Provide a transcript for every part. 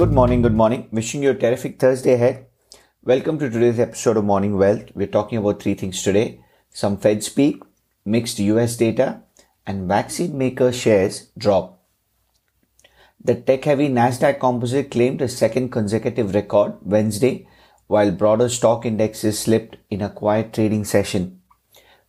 Good morning, good morning. Wishing you a terrific Thursday ahead. Welcome to today's episode of Morning Wealth. We're talking about three things today some Fed speak, mixed US data, and vaccine maker shares drop. The tech heavy NASDAQ composite claimed a second consecutive record Wednesday, while broader stock indexes slipped in a quiet trading session.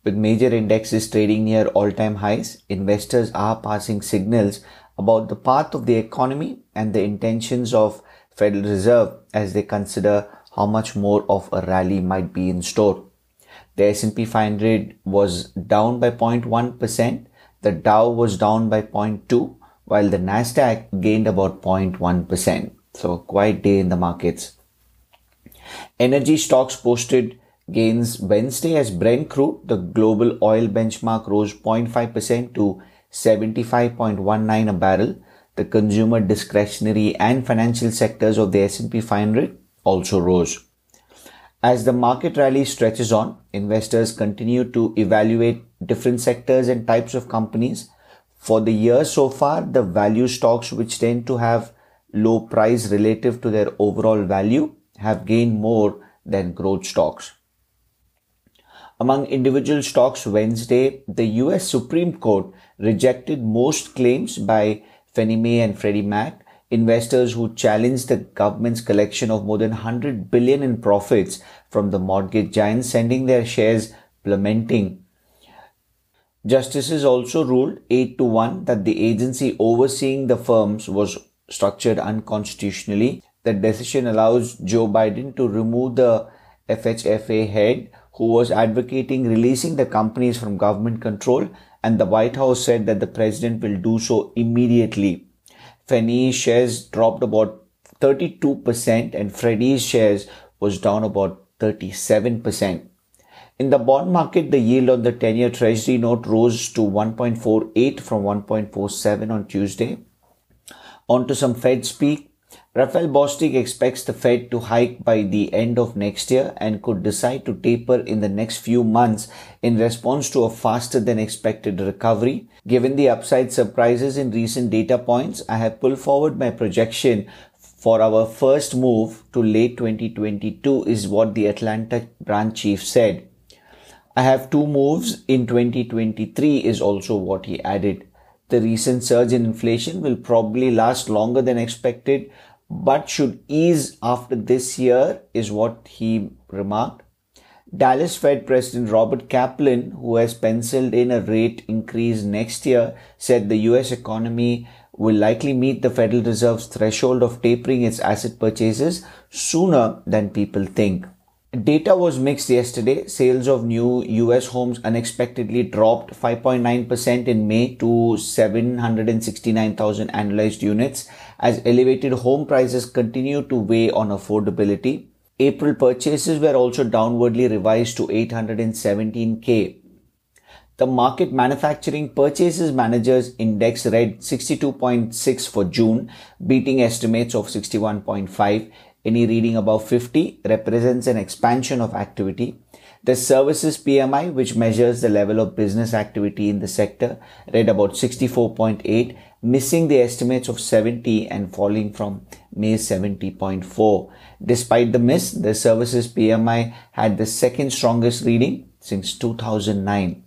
With major indexes trading near all time highs, investors are passing signals about the path of the economy and the intentions of Federal Reserve as they consider how much more of a rally might be in store. The S&P 500 was down by 0.1%, the Dow was down by 0.2, while the Nasdaq gained about 0.1%. So a quiet day in the markets. Energy stocks posted gains Wednesday as Brent crude, the global oil benchmark rose 0.5% to 75.19 a barrel. The consumer discretionary and financial sectors of the S&P 500 also rose. As the market rally stretches on, investors continue to evaluate different sectors and types of companies. For the year so far, the value stocks which tend to have low price relative to their overall value have gained more than growth stocks. Among individual stocks Wednesday, the US Supreme Court rejected most claims by Fannie Mae and Freddie Mac, investors who challenged the government's collection of more than 100 billion in profits from the mortgage giants, sending their shares plummeting. Justices also ruled 8 to 1 that the agency overseeing the firms was structured unconstitutionally. The decision allows Joe Biden to remove the FHFA head who was advocating releasing the companies from government control and the White House said that the president will do so immediately. Fannie's shares dropped about 32% and Freddie's shares was down about 37%. In the bond market, the yield on the 10-year treasury note rose to 1.48 from 1.47 on Tuesday. On to some Fed speak. Raphael Bostic expects the Fed to hike by the end of next year and could decide to taper in the next few months in response to a faster than expected recovery. Given the upside surprises in recent data points, I have pulled forward my projection for our first move to late 2022 is what the Atlanta branch chief said. I have two moves in 2023 is also what he added. The recent surge in inflation will probably last longer than expected, but should ease after this year is what he remarked. Dallas Fed President Robert Kaplan, who has penciled in a rate increase next year, said the US economy will likely meet the Federal Reserve's threshold of tapering its asset purchases sooner than people think. Data was mixed yesterday. Sales of new US homes unexpectedly dropped 5.9% in May to 769,000 annualized units as elevated home prices continue to weigh on affordability. April purchases were also downwardly revised to 817k. The Markit manufacturing purchases managers index read 62.6 for June, beating estimates of 61.5. Any reading above 50 represents an expansion of activity. The services PMI, which measures the level of business activity in the sector, read about 64.8, missing the estimates of 70 and falling from May 70.4. Despite the miss, the services PMI had the second strongest reading since 2009.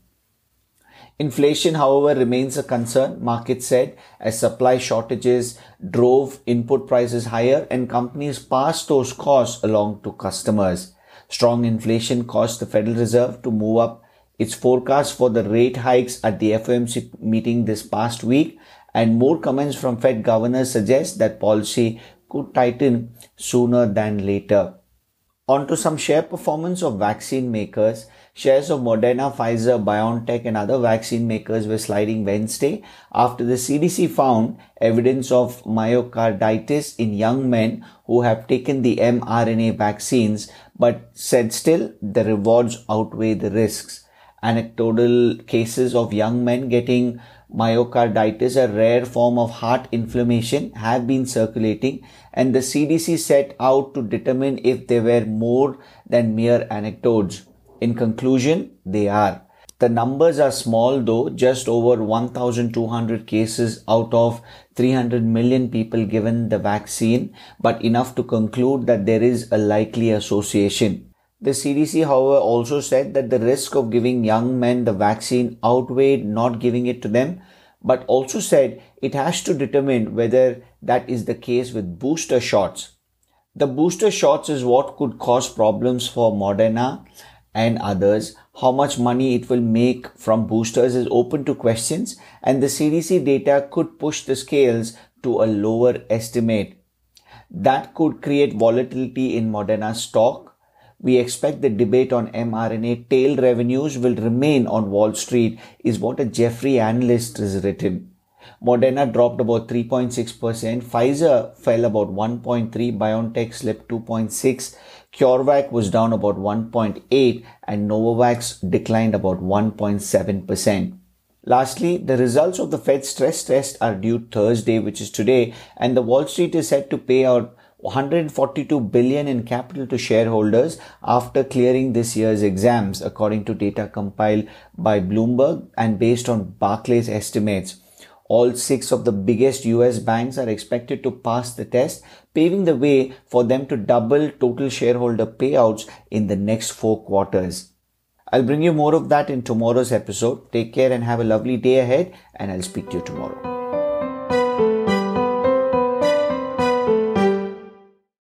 Inflation, however, remains a concern, Markit said, as supply shortages drove input prices higher and companies passed those costs along to customers. Strong inflation caused the Federal Reserve to move up its forecast for the rate hikes at the FOMC meeting this past week, and more comments from Fed governors suggest that policy could tighten sooner than later. On to some share performance of vaccine makers. Shares of Moderna, Pfizer, BioNTech and other vaccine makers were sliding Wednesday after the CDC found evidence of myocarditis in young men who have taken the mRNA vaccines but said still the rewards outweigh the risks. Anecdotal cases of young men getting myocarditis, a rare form of heart inflammation, have been circulating and the CDC set out to determine if they were more than mere anecdotes. In conclusion, they are. The numbers are small though, just over 1,200 cases out of 300 million people given the vaccine, but enough to conclude that there is a likely association. The CDC, however, also said that the risk of giving young men the vaccine outweighed not giving it to them, but also said it has to determine whether that is the case with booster shots. The booster shots is what could cause problems for Moderna and others. How much money it will make from boosters is open to questions and the CDC data could push the scales to a lower estimate. That could create volatility in Moderna stock. We expect the debate on mRNA tail revenues will remain on Wall Street is what a Jefferies analyst has written. Moderna dropped about 3.6%. Pfizer fell about 1.3. BioNTech slipped 2.6. CureVac was down about 1.8 and Novavax declined about 1.7%. Lastly, the results of the Fed stress test are due Thursday, which is today, and the Wall Street is set to pay out 142 billion in capital to shareholders after clearing this year's exams, according to data compiled by Bloomberg and based on Barclays estimates. All six of the biggest US banks are expected to pass the test, paving the way for them to double total shareholder payouts in the next four quarters. I'll bring you more of that in tomorrow's episode. Take care and have a lovely day ahead, and I'll speak to you tomorrow.